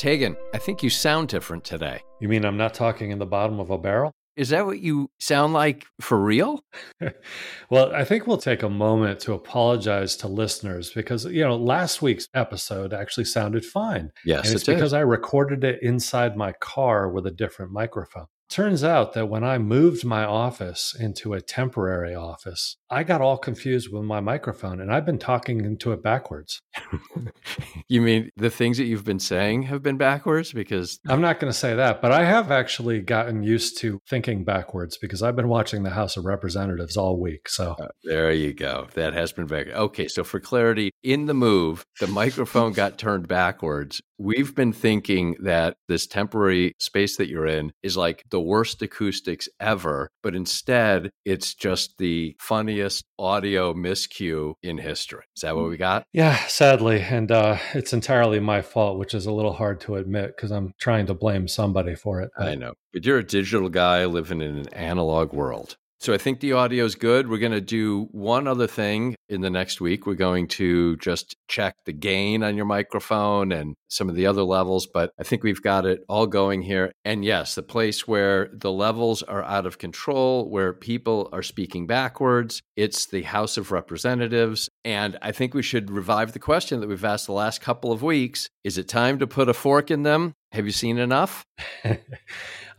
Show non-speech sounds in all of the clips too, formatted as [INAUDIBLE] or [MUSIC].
Taegan, I think you sound different today. You mean I'm not talking in the bottom of a barrel? Is that what you sound like for real? [LAUGHS] well, I think we'll take a moment to apologize to listeners because, you know, last week's episode actually sounded fine. Yes, and it's it because. I recorded it inside my car with a different microphone. Turns out that when I moved my office into a temporary office, I got all confused with my microphone and I've been talking into it backwards. [LAUGHS] you mean the things that you've been saying have been backwards? Because I'm not going to say that, but I have actually gotten used to thinking backwards because I've been watching the House of Representatives all week. So uh, there you go. That has been back. Okay. So for clarity, in the move, the microphone got turned backwards. We've been thinking that this temporary space that you're in is like the worst acoustics ever, but instead it's just the funniest audio miscue in history. Is that what we got? Yeah, sadly. And uh, it's entirely my fault, which is a little hard to admit because I'm trying to blame somebody for it. But. I know. But you're a digital guy living in an analog world. So I think the audio is good. We're going to do one other thing in the next week. We're going to just check the gain on your microphone and some of the other levels, but I think we've got it all going here. And yes, the place where the levels are out of control, where people are speaking backwards, it's the House of Representatives. And I think we should revive the question that we've asked the last couple of weeks. Is it time to put a fork in them? Have you seen enough? [LAUGHS]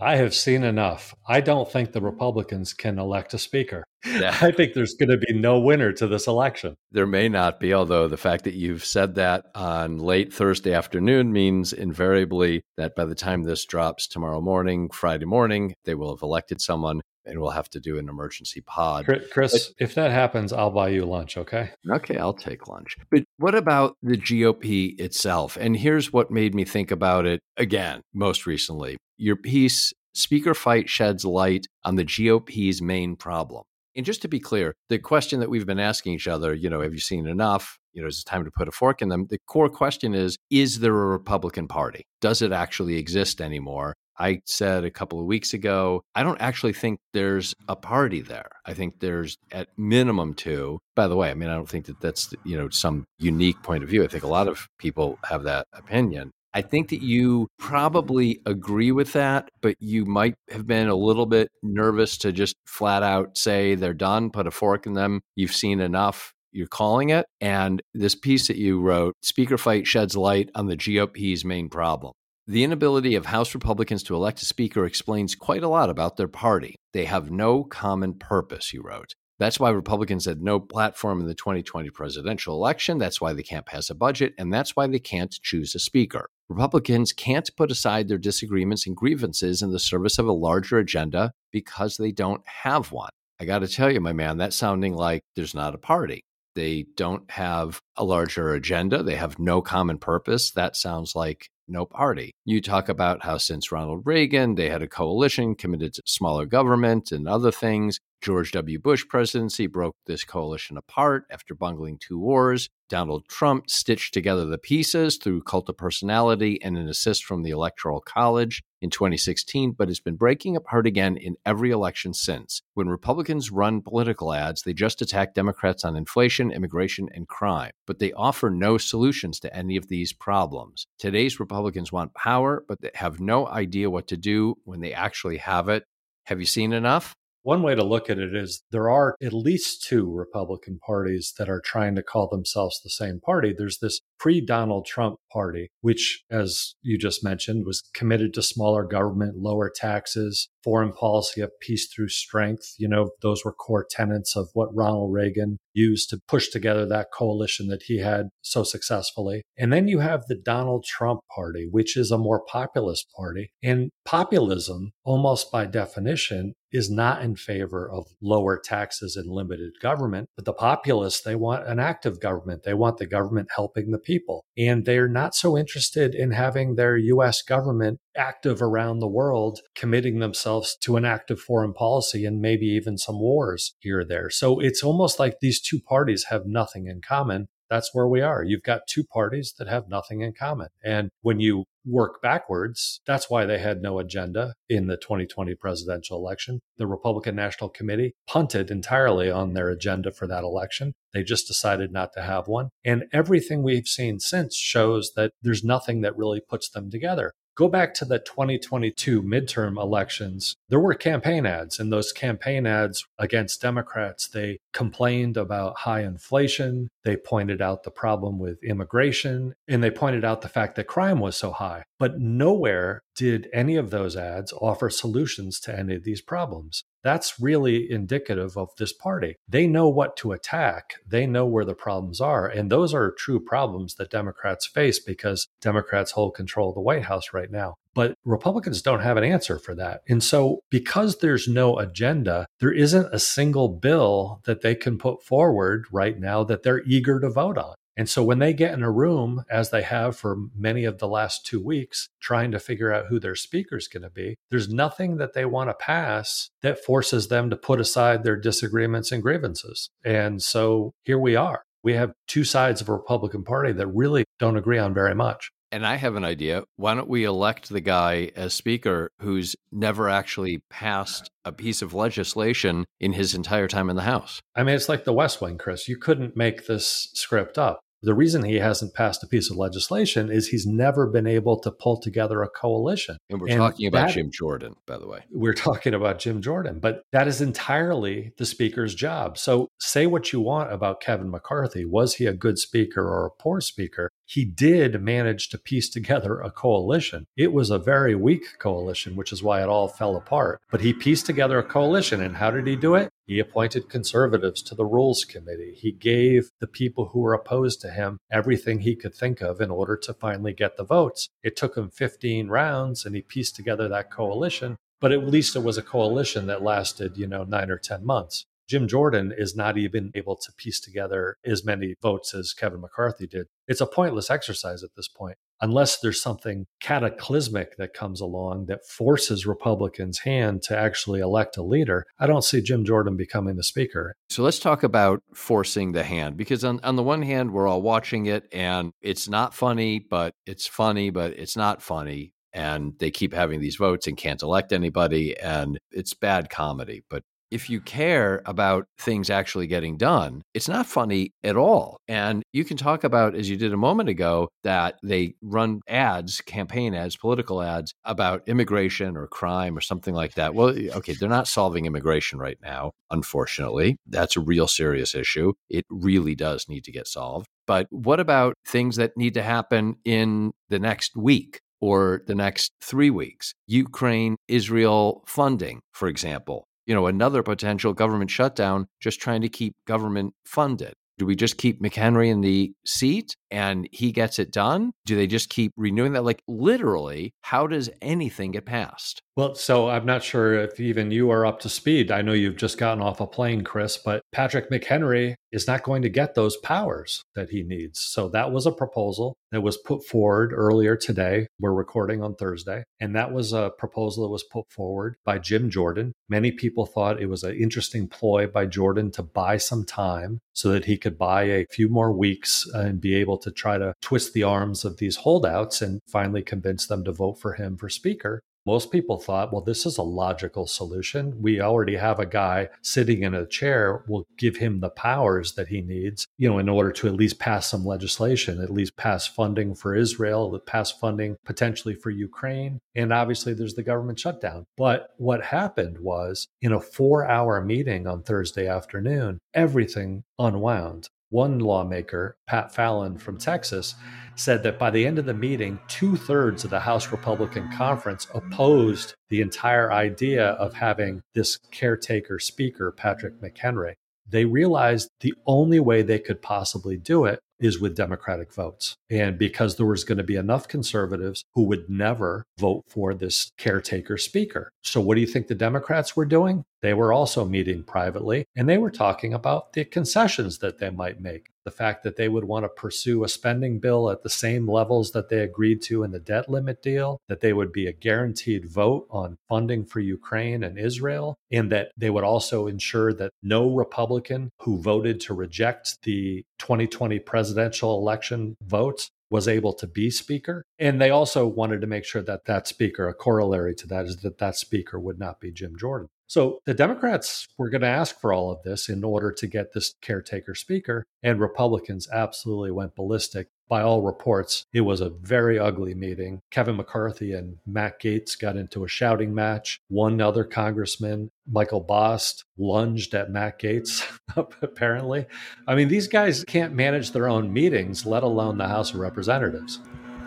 I have seen enough. I don't think the Republicans can elect a speaker. Yeah. [LAUGHS] I think there's going to be no winner to this election. There may not be, although the fact that you've said that on late Thursday afternoon means invariably that by the time this drops tomorrow morning, Friday morning, they will have elected someone and we'll have to do an emergency pod. Chris, but, if that happens, I'll buy you lunch, okay? Okay, I'll take lunch. But what about the GOP itself? And here's what made me think about it again, most recently. Your piece, Speaker Fight, sheds light on the GOP's main problem. And just to be clear, the question that we've been asking each other, you know, have you seen enough? You know, is it time to put a fork in them? The core question is Is there a Republican Party? Does it actually exist anymore? I said a couple of weeks ago, I don't actually think there's a party there. I think there's at minimum two. By the way, I mean, I don't think that that's, you know, some unique point of view. I think a lot of people have that opinion. I think that you probably agree with that, but you might have been a little bit nervous to just flat out say they're done, put a fork in them. You've seen enough. You're calling it. And this piece that you wrote, Speaker Fight sheds light on the GOP's main problem. The inability of House Republicans to elect a speaker explains quite a lot about their party. They have no common purpose, he wrote. That's why Republicans had no platform in the 2020 presidential election. That's why they can't pass a budget. And that's why they can't choose a speaker. Republicans can't put aside their disagreements and grievances in the service of a larger agenda because they don't have one. I got to tell you, my man, that's sounding like there's not a party. They don't have a larger agenda. They have no common purpose. That sounds like no party. You talk about how since Ronald Reagan, they had a coalition committed to smaller government and other things. George W. Bush presidency broke this coalition apart after bungling two wars. Donald Trump stitched together the pieces through cult of personality and an assist from the Electoral College in 2016, but has been breaking apart again in every election since. When Republicans run political ads, they just attack Democrats on inflation, immigration, and crime, but they offer no solutions to any of these problems. Today's Republicans want power, but they have no idea what to do when they actually have it. Have you seen enough? One way to look at it is there are at least two Republican parties that are trying to call themselves the same party. There's this pre Donald Trump party, which, as you just mentioned, was committed to smaller government, lower taxes, foreign policy of peace through strength. You know, those were core tenets of what Ronald Reagan used to push together that coalition that he had so successfully. And then you have the Donald Trump party, which is a more populist party. And populism, almost by definition, is not in favor of lower taxes and limited government. But the populists, they want an active government. They want the government helping the people. And they're not so interested in having their US government active around the world, committing themselves to an active foreign policy and maybe even some wars here or there. So it's almost like these two parties have nothing in common that's where we are. You've got two parties that have nothing in common. And when you work backwards. That's why they had no agenda in the 2020 presidential election. The Republican National Committee punted entirely on their agenda for that election. They just decided not to have one. And everything we've seen since shows that there's nothing that really puts them together. Go back to the 2022 midterm elections. There were campaign ads, and those campaign ads against Democrats, they complained about high inflation. They pointed out the problem with immigration, and they pointed out the fact that crime was so high. But nowhere did any of those ads offer solutions to any of these problems. That's really indicative of this party. They know what to attack, they know where the problems are. And those are true problems that Democrats face because Democrats hold control of the White House right now. But Republicans don't have an answer for that. And so, because there's no agenda, there isn't a single bill that they can put forward right now that they're eager to vote on. And so when they get in a room, as they have for many of the last two weeks, trying to figure out who their speaker is going to be, there's nothing that they want to pass that forces them to put aside their disagreements and grievances. And so here we are. We have two sides of a Republican Party that really don't agree on very much. And I have an idea. Why don't we elect the guy as speaker who's never actually passed a piece of legislation in his entire time in the House? I mean, it's like the West Wing, Chris. You couldn't make this script up. The reason he hasn't passed a piece of legislation is he's never been able to pull together a coalition. And we're and talking about that, Jim Jordan, by the way. We're talking about Jim Jordan, but that is entirely the speaker's job. So say what you want about Kevin McCarthy. Was he a good speaker or a poor speaker? He did manage to piece together a coalition. It was a very weak coalition, which is why it all fell apart. But he pieced together a coalition. And how did he do it? He appointed conservatives to the Rules Committee. He gave the people who were opposed to him everything he could think of in order to finally get the votes. It took him 15 rounds and he pieced together that coalition, but at least it was a coalition that lasted, you know, nine or 10 months. Jim Jordan is not even able to piece together as many votes as Kevin McCarthy did. It's a pointless exercise at this point unless there's something cataclysmic that comes along that forces Republicans' hand to actually elect a leader, I don't see Jim Jordan becoming the speaker. So let's talk about forcing the hand because on, on the one hand, we're all watching it and it's not funny, but it's funny, but it's not funny. And they keep having these votes and can't elect anybody. And it's bad comedy. But if you care about things actually getting done, it's not funny at all. And you can talk about, as you did a moment ago, that they run ads, campaign ads, political ads about immigration or crime or something like that. Well, okay, they're not solving immigration right now, unfortunately. That's a real serious issue. It really does need to get solved. But what about things that need to happen in the next week? or the next three weeks. Ukraine Israel funding, for example you know, another potential government shutdown just trying to keep government funded. Do we just keep McHenry in the seat and he gets it done? Do they just keep renewing that? Like, literally, how does anything get passed? Well, so I'm not sure if even you are up to speed. I know you've just gotten off a plane, Chris, but Patrick McHenry is not going to get those powers that he needs. So that was a proposal that was put forward earlier today. We're recording on Thursday. And that was a proposal that was put forward by Jim Jordan. Many people thought it was an interesting ploy by Jordan to buy some time so that he could buy a few more weeks uh, and be able to try to twist the arms of these holdouts and finally convince them to vote for him for speaker. Most people thought, well, this is a logical solution. We already have a guy sitting in a chair. We'll give him the powers that he needs, you know, in order to at least pass some legislation, at least pass funding for Israel, pass funding potentially for Ukraine. And obviously, there's the government shutdown. But what happened was in a four hour meeting on Thursday afternoon, everything unwound. One lawmaker, Pat Fallon from Texas, said that by the end of the meeting, two thirds of the House Republican conference opposed the entire idea of having this caretaker speaker, Patrick McHenry. They realized the only way they could possibly do it is with Democratic votes. And because there was going to be enough conservatives who would never vote for this caretaker speaker. So, what do you think the Democrats were doing? They were also meeting privately and they were talking about the concessions that they might make. The fact that they would want to pursue a spending bill at the same levels that they agreed to in the debt limit deal, that they would be a guaranteed vote on funding for Ukraine and Israel, and that they would also ensure that no Republican who voted to reject the 2020 presidential election votes was able to be speaker. And they also wanted to make sure that that speaker, a corollary to that is that that speaker would not be Jim Jordan. So the Democrats were going to ask for all of this in order to get this caretaker speaker, and Republicans absolutely went ballistic. By all reports, it was a very ugly meeting. Kevin McCarthy and Matt Gaetz got into a shouting match. One other congressman, Michael Bost, lunged at Matt Gaetz, [LAUGHS] apparently. I mean, these guys can't manage their own meetings, let alone the House of Representatives.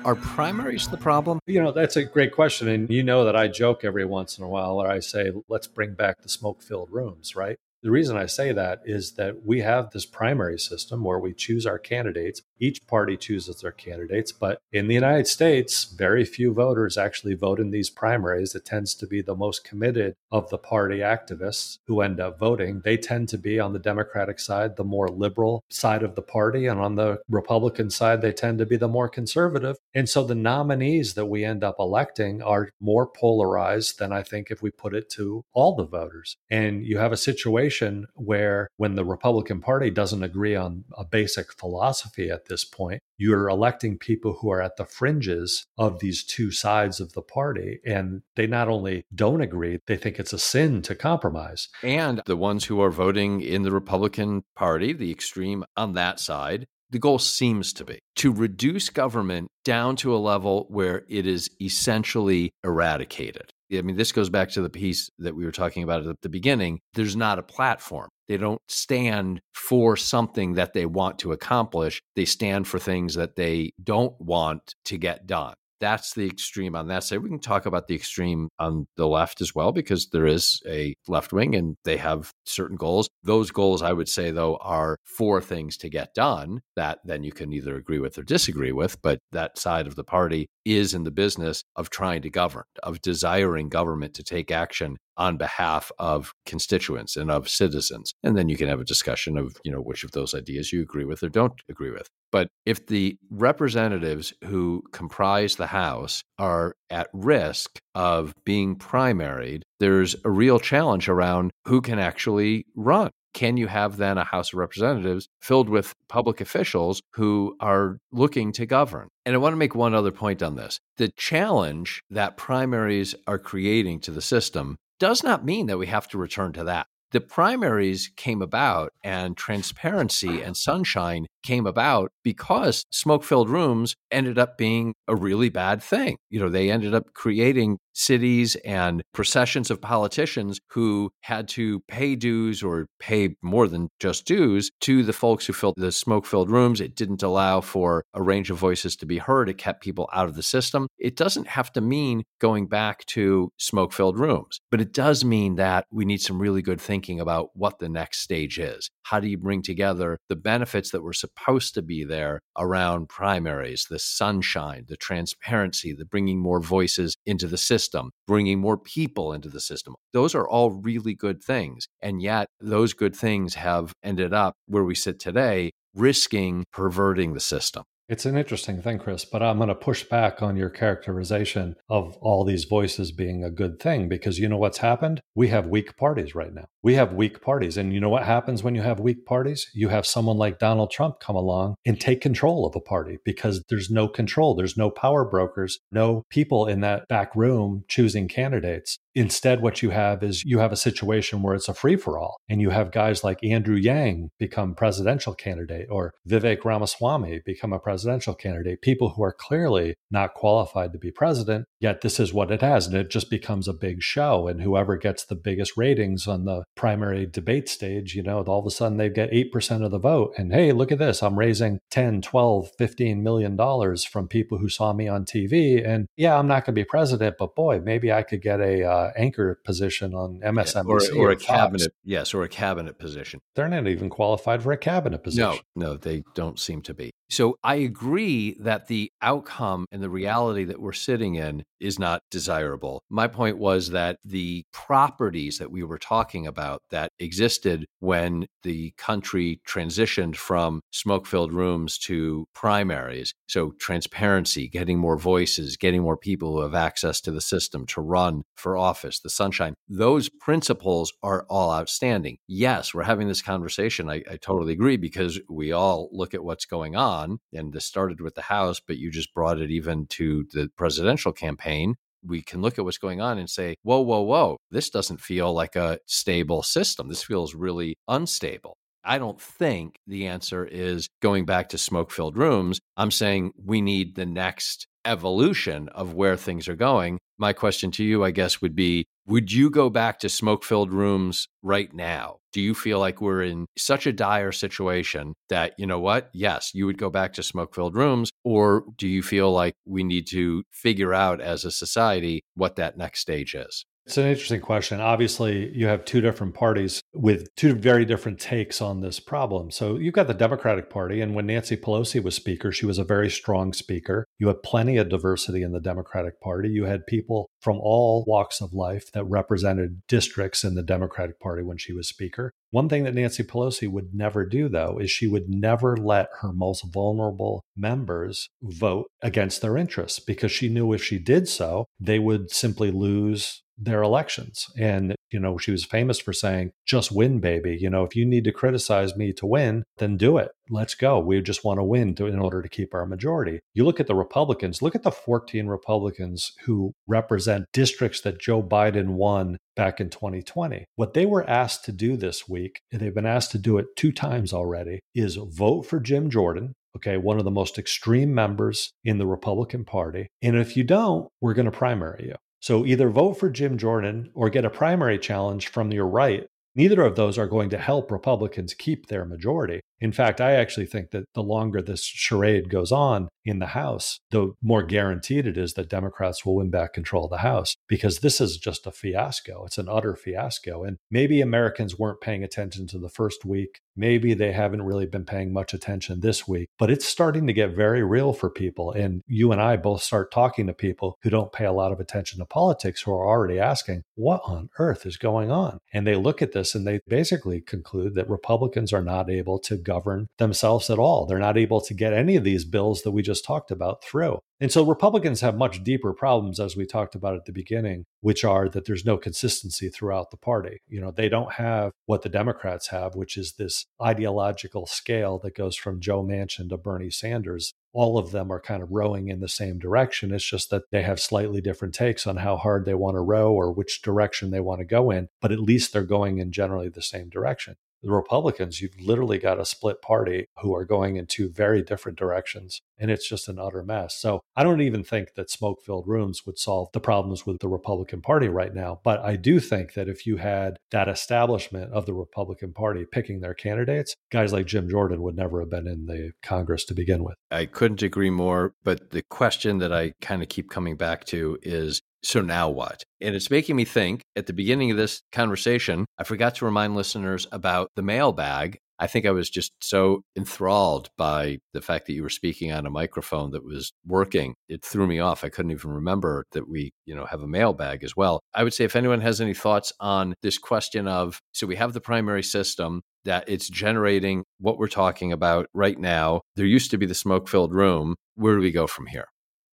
Are primaries the problem? You know, that's a great question. And you know that I joke every once in a while, or I say, let's bring back the smoke filled rooms, right? The reason I say that is that we have this primary system where we choose our candidates. Each party chooses their candidates, but in the United States, very few voters actually vote in these primaries. It tends to be the most committed of the party activists who end up voting. They tend to be on the Democratic side, the more liberal side of the party, and on the Republican side, they tend to be the more conservative. And so the nominees that we end up electing are more polarized than I think if we put it to all the voters. And you have a situation situation where when the Republican Party doesn't agree on a basic philosophy at this point, you're electing people who are at the fringes of these two sides of the party. And they not only don't agree, they think it's a sin to compromise. And the ones who are voting in the Republican Party, the extreme on that side, the goal seems to be to reduce government down to a level where it is essentially eradicated. I mean, this goes back to the piece that we were talking about at the beginning. There's not a platform. They don't stand for something that they want to accomplish. They stand for things that they don't want to get done that's the extreme on that side. We can talk about the extreme on the left as well, because there is a left wing and they have certain goals. Those goals, I would say, though, are four things to get done that then you can either agree with or disagree with. But that side of the party is in the business of trying to govern, of desiring government to take action on behalf of constituents and of citizens. And then you can have a discussion of, you know, which of those ideas you agree with or don't agree with. But if the representatives who comprise the House are at risk of being primaried, there's a real challenge around who can actually run can you have then a House of Representatives filled with public officials who are looking to govern? And I want to make one other point on this. The challenge that primaries are creating to the system does not mean that we have to return to that. The primaries came about and transparency and sunshine came about because smoke filled rooms ended up being a really bad thing. You know, they ended up creating cities and processions of politicians who had to pay dues or pay more than just dues to the folks who filled the smoke filled rooms. It didn't allow for a range of voices to be heard. It kept people out of the system. It doesn't have to mean going back to smoke filled rooms, but it does mean that we need some really good thinking about what the next stage is. How do you bring together the benefits that were supposed to be there around primaries, the sunshine, the transparency, the bringing more voices into the system? System, bringing more people into the system. Those are all really good things. And yet, those good things have ended up where we sit today, risking perverting the system. It's an interesting thing, Chris, but I'm going to push back on your characterization of all these voices being a good thing because you know what's happened? We have weak parties right now. We have weak parties. And you know what happens when you have weak parties? You have someone like Donald Trump come along and take control of a party because there's no control. There's no power brokers, no people in that back room choosing candidates. Instead, what you have is you have a situation where it's a free for all, and you have guys like Andrew Yang become presidential candidate or Vivek Ramaswamy become a presidential candidate, people who are clearly not qualified to be president, yet this is what it has. And it just becomes a big show. And whoever gets the biggest ratings on the primary debate stage, you know, all of a sudden they get 8% of the vote. And hey, look at this. I'm raising 10, 12, 15 million dollars from people who saw me on TV. And yeah, I'm not going to be president, but boy, maybe I could get a, uh, Uh, anchor position on MSNBC yeah, or, or, a cabinet. Yes, or a cabinet position. They're not even qualified for a cabinet position. No, no, they don't seem to be. So I agree that the outcome and the reality that we're sitting in is not desirable. My point was that the properties that we were talking about that existed when the country transitioned from smoke filled rooms to primaries. So transparency, getting more voices, getting more people who have access to the system to run for office office, the sunshine. Those principles are all outstanding. Yes, we're having this conversation. I, I totally agree because we all look at what's going on. And this started with the House, but you just brought it even to the presidential campaign we can look at what's going on and say, whoa, whoa, whoa, this doesn't feel like a stable system. This feels really unstable. I don't think the answer is going back to smoke filled rooms. I'm saying we need the next evolution of where things are going. My question to you, I guess, would be Would you go back to smoke filled rooms right now? Do you feel like we're in such a dire situation that, you know what? Yes, you would go back to smoke filled rooms. Or do you feel like we need to figure out as a society what that next stage is? It's an interesting question. Obviously, you have two different parties with two very different takes on this problem. So you've got the Democratic Party, and when Nancy Pelosi was Speaker, she was a very strong speaker. You had plenty of diversity in the Democratic Party. You had people from all walks of life that represented districts in the Democratic Party when she was Speaker. One thing that Nancy Pelosi would never do, though, is she would never let her most vulnerable members vote against their interests because she knew if she did so, they would simply lose their elections. And, you know, she was famous for saying, just win, baby. You know, if you need to criticize me to win, then do it. Let's go. We just want to win to, in order to keep our majority. You look at the Republicans, look at the 14 Republicans who represent districts that Joe Biden won back in 2020. What they were asked to do this week, and they've been asked to do it two times already, is vote for Jim Jordan, okay, one of the most extreme members in the Republican Party. And if you don't, we're going to primary you. So either vote for Jim Jordan or get a primary challenge from your right. Neither of those are going to help Republicans keep their majority. In fact, I actually think that the longer this charade goes on in the House, the more guaranteed it is that Democrats will win back control of the House because this is just a fiasco. It's an utter fiasco. And maybe Americans weren't paying attention to the first week. Maybe they haven't really been paying much attention this week, but it's starting to get very real for people. And you and I both start talking to people who don't pay a lot of attention to politics who are already asking, what on earth is going on? And they look at this and they basically conclude that Republicans are not able to govern themselves at all. They're not able to get any of these bills that we just talked about through. And so Republicans have much deeper problems, as we talked about at the beginning, which are that there's no consistency throughout the party. You know, they don't have what the Democrats have, which is this ideological scale that goes from Joe Manchin to Bernie Sanders. All of them are kind of rowing in the same direction. It's just that they have slightly different takes on how hard they want to row or which direction they want to go in, but at least they're going in generally the same direction the Republicans, you've literally got a split party who are going in two very different directions. And it's just an utter mess. So I don't even think that smoke filled rooms would solve the problems with the Republican Party right now. But I do think that if you had that establishment of the Republican Party picking their candidates, guys like Jim Jordan would never have been in the Congress to begin with. I couldn't agree more. But the question that I kind of keep coming back to is so now what? And it's making me think at the beginning of this conversation, I forgot to remind listeners about the mailbag. I think I was just so enthralled by the fact that you were speaking on a microphone that was working. It threw me off. I couldn't even remember that we, you know, have a mailbag as well. I would say if anyone has any thoughts on this question of so we have the primary system that it's generating what we're talking about right now. There used to be the smoke filled room. Where do we go from here?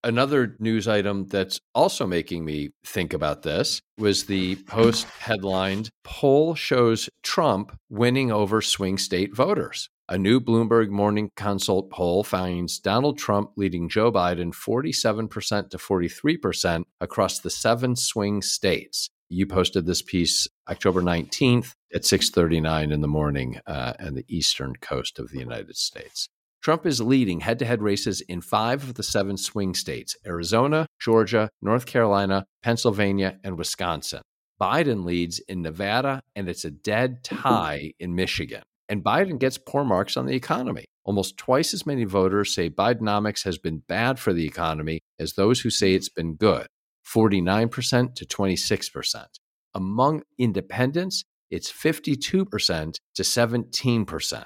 Another news item that's also making me think about this was the Post headlined poll shows Trump winning over swing state voters. A new Bloomberg Morning Consult poll finds Donald Trump leading Joe Biden 47% to 43% across the seven swing states. You posted this piece October 19th at 6:39 in the morning uh, on the eastern coast of the United States. Trump is leading head to head races in five of the seven swing states Arizona, Georgia, North Carolina, Pennsylvania, and Wisconsin. Biden leads in Nevada, and it's a dead tie in Michigan. And Biden gets poor marks on the economy. Almost twice as many voters say Bidenomics has been bad for the economy as those who say it's been good 49% to 26%. Among independents, it's 52% to 17%.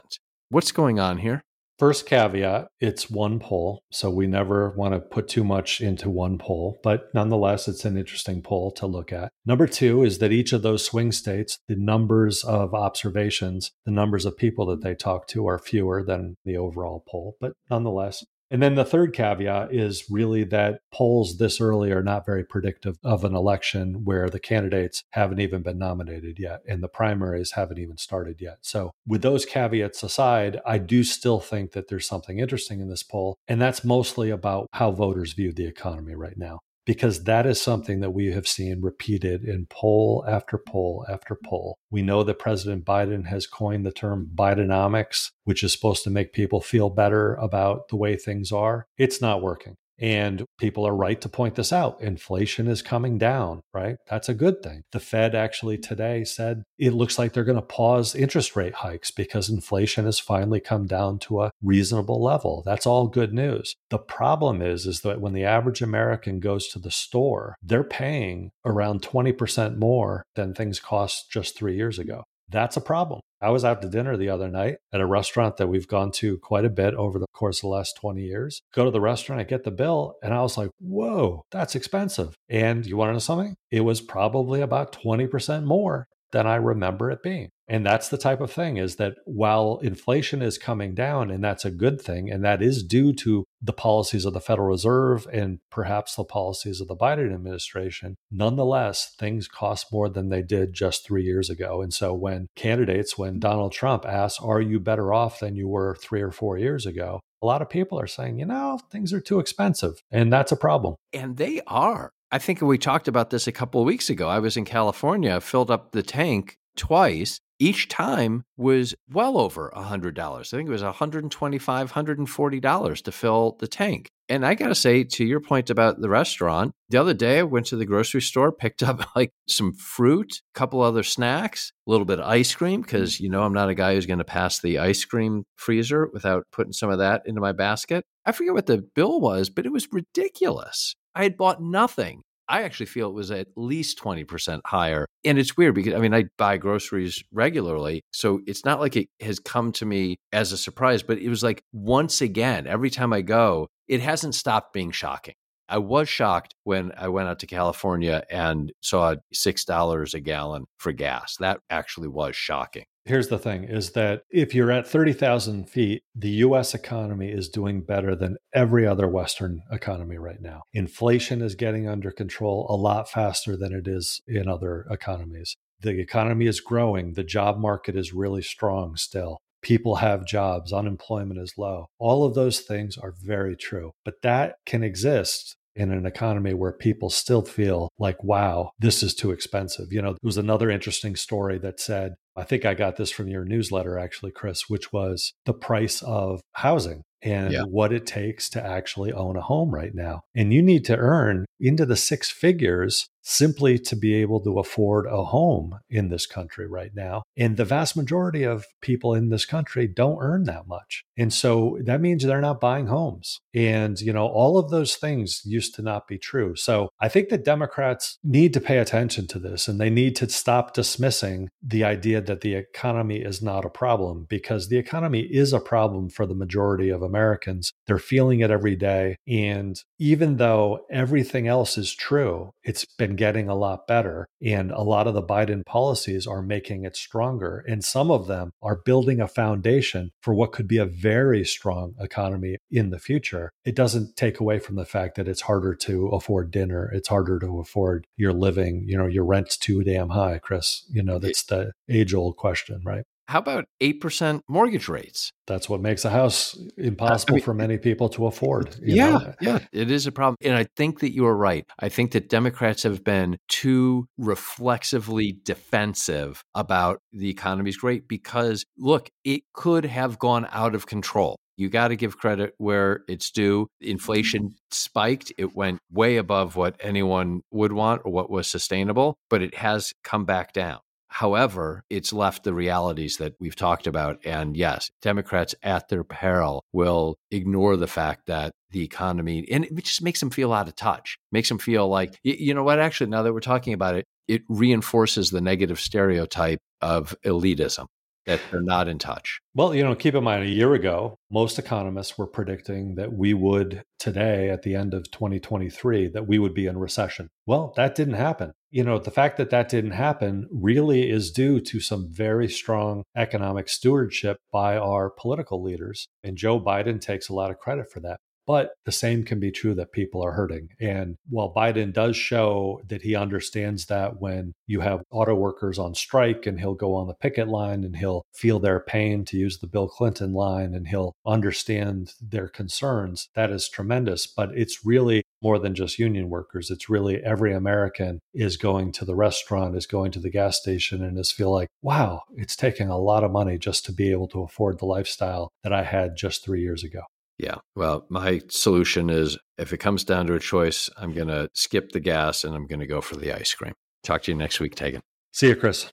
What's going on here? First caveat it's one poll. So we never want to put too much into one poll, but nonetheless, it's an interesting poll to look at. Number two is that each of those swing states, the numbers of observations, the numbers of people that they talk to are fewer than the overall poll, but nonetheless, And then the third caveat is really that polls this early are not very predictive of an election where the candidates haven't even been nominated yet and the primaries haven't even started yet. So, with those caveats aside, I do still think that there's something interesting in this poll. And that's mostly about how voters view the economy right now because that is something that we have seen repeated in poll after poll after poll. We know that President Biden has coined the term Bidenomics, which is supposed to make people feel better about the way things are. It's not working. And people are right to point this out. Inflation is coming down, right? That's a good thing. The Fed actually mm-hmm. today said it looks like they're going to pause interest rate hikes because inflation has finally come down to a reasonable level. That's all good news. The problem is is that when the average American goes to the store, they're paying around 20% more than things cost just 3 years ago. That's a problem. I was out to dinner the other night at a restaurant that we've gone to quite a bit over the course of the last 20 years. Go to the restaurant, I get the bill, and I was like, whoa, that's expensive. And you want to know something? It was probably about 20% more than I remember it being. And that's the type of thing is that while inflation is coming down, and that's a good thing, and that is due to the policies of the Federal Reserve and perhaps the policies of the Biden administration, nonetheless, things cost more than they did just three years ago. And so when candidates, when mm. Donald Trump asks, Are you better off than you were three or four years ago? A lot of people are saying, you know, things are too expensive. And that's a problem. And they are. I think we talked about this a couple of weeks ago. I was in California, filled up the tank twice. Each time was well over a $100. I think it was $125, $140 to fill the tank. And I got to say, to your point about the restaurant, the other day I went to the grocery store, picked up [LAUGHS] like some fruit, a couple other snacks, a little bit of ice cream, because you know I'm not a guy who's going to pass the ice cream freezer without putting some of that into my basket. I forget what the bill was, but it was ridiculous. I had bought nothing. I actually feel it was at least 20% higher. And it's weird because I mean, I buy groceries regularly. So it's not like it has come to me as a surprise, but it was like once again, every time I go, it hasn't stopped being shocking. I was shocked when I went out to California and saw $6 a gallon for gas. That actually was shocking here's the thing is that if you're at 30,000 feet, the US economy is doing better than every other Western economy right now. Inflation is getting under control a lot faster than it is in other economies. The economy is growing, the job market is really strong still. People have jobs, unemployment is low. All of those things are very true, but that can exist in an economy where people still feel like, wow, this is too expensive. You know, there was another interesting story that said I think I got this from your newsletter, actually, Chris, which was the price of housing and yeah. what it takes to actually own a home right now. And you need to earn into the six figures simply to be able to afford a home in this country right now. And the vast majority of people in this country don't earn that much. And so that means they're not buying homes. And, you know, all of those things used to not be true. So I think that Democrats need to pay attention to this and they need to stop dismissing the idea that the economy is not a problem because the economy is a problem for the majority of Americans. They're feeling it every day. And even though everything else is true, it's been getting a lot better. And a lot of the Biden policies are making it stronger. And some of them are building a foundation for what could be a very strong economy in the future. It doesn't take away from the fact that it's harder to afford dinner. It's harder to afford your living. You know, your rent's too damn high, Chris. You know, that's the age old question, right? How about 8% mortgage rates? That's what makes a house impossible I mean, for many people to afford. yeah, know? yeah, it is a problem. And I think that you are right. I think that Democrats have been too reflexively defensive about the economy's great because, look, it could have gone out of control. You got to give credit where it's due. Inflation spiked. It went way above what anyone would want or what was sustainable, but it has come back down. However, it's left the realities that we've talked about. And yes, Democrats at their peril will ignore the fact that the economy, and it just makes them feel out of touch, makes them feel like, you know what, actually, now that we're talking about it, it reinforces the negative stereotype of elitism that they're not in touch. Well, you know, keep in mind a year ago, most economists were predicting that we would today at the end of 2023 that we would be in recession. Well, that didn't happen. You know, the fact that that didn't happen really is due to some very strong economic stewardship by our political leaders, and Joe Biden takes a lot of credit for that. But the same can be true that people are hurting. And while Biden does show that he understands that when you have auto workers on strike and he'll go on the picket line and he'll feel their pain to use the Bill Clinton line and he'll understand their concerns, that is tremendous. But it's really more than just union workers. It's really every American is going to the restaurant, is going to the gas station, and is feel like, wow, it's taking a lot of money just to be able to afford the lifestyle that I had just three years ago. Yeah. Well, my solution is if it comes down to a choice, I'm going to skip the gas and I'm going to go for the ice cream. Talk to you next week, Taegan. See you, Chris.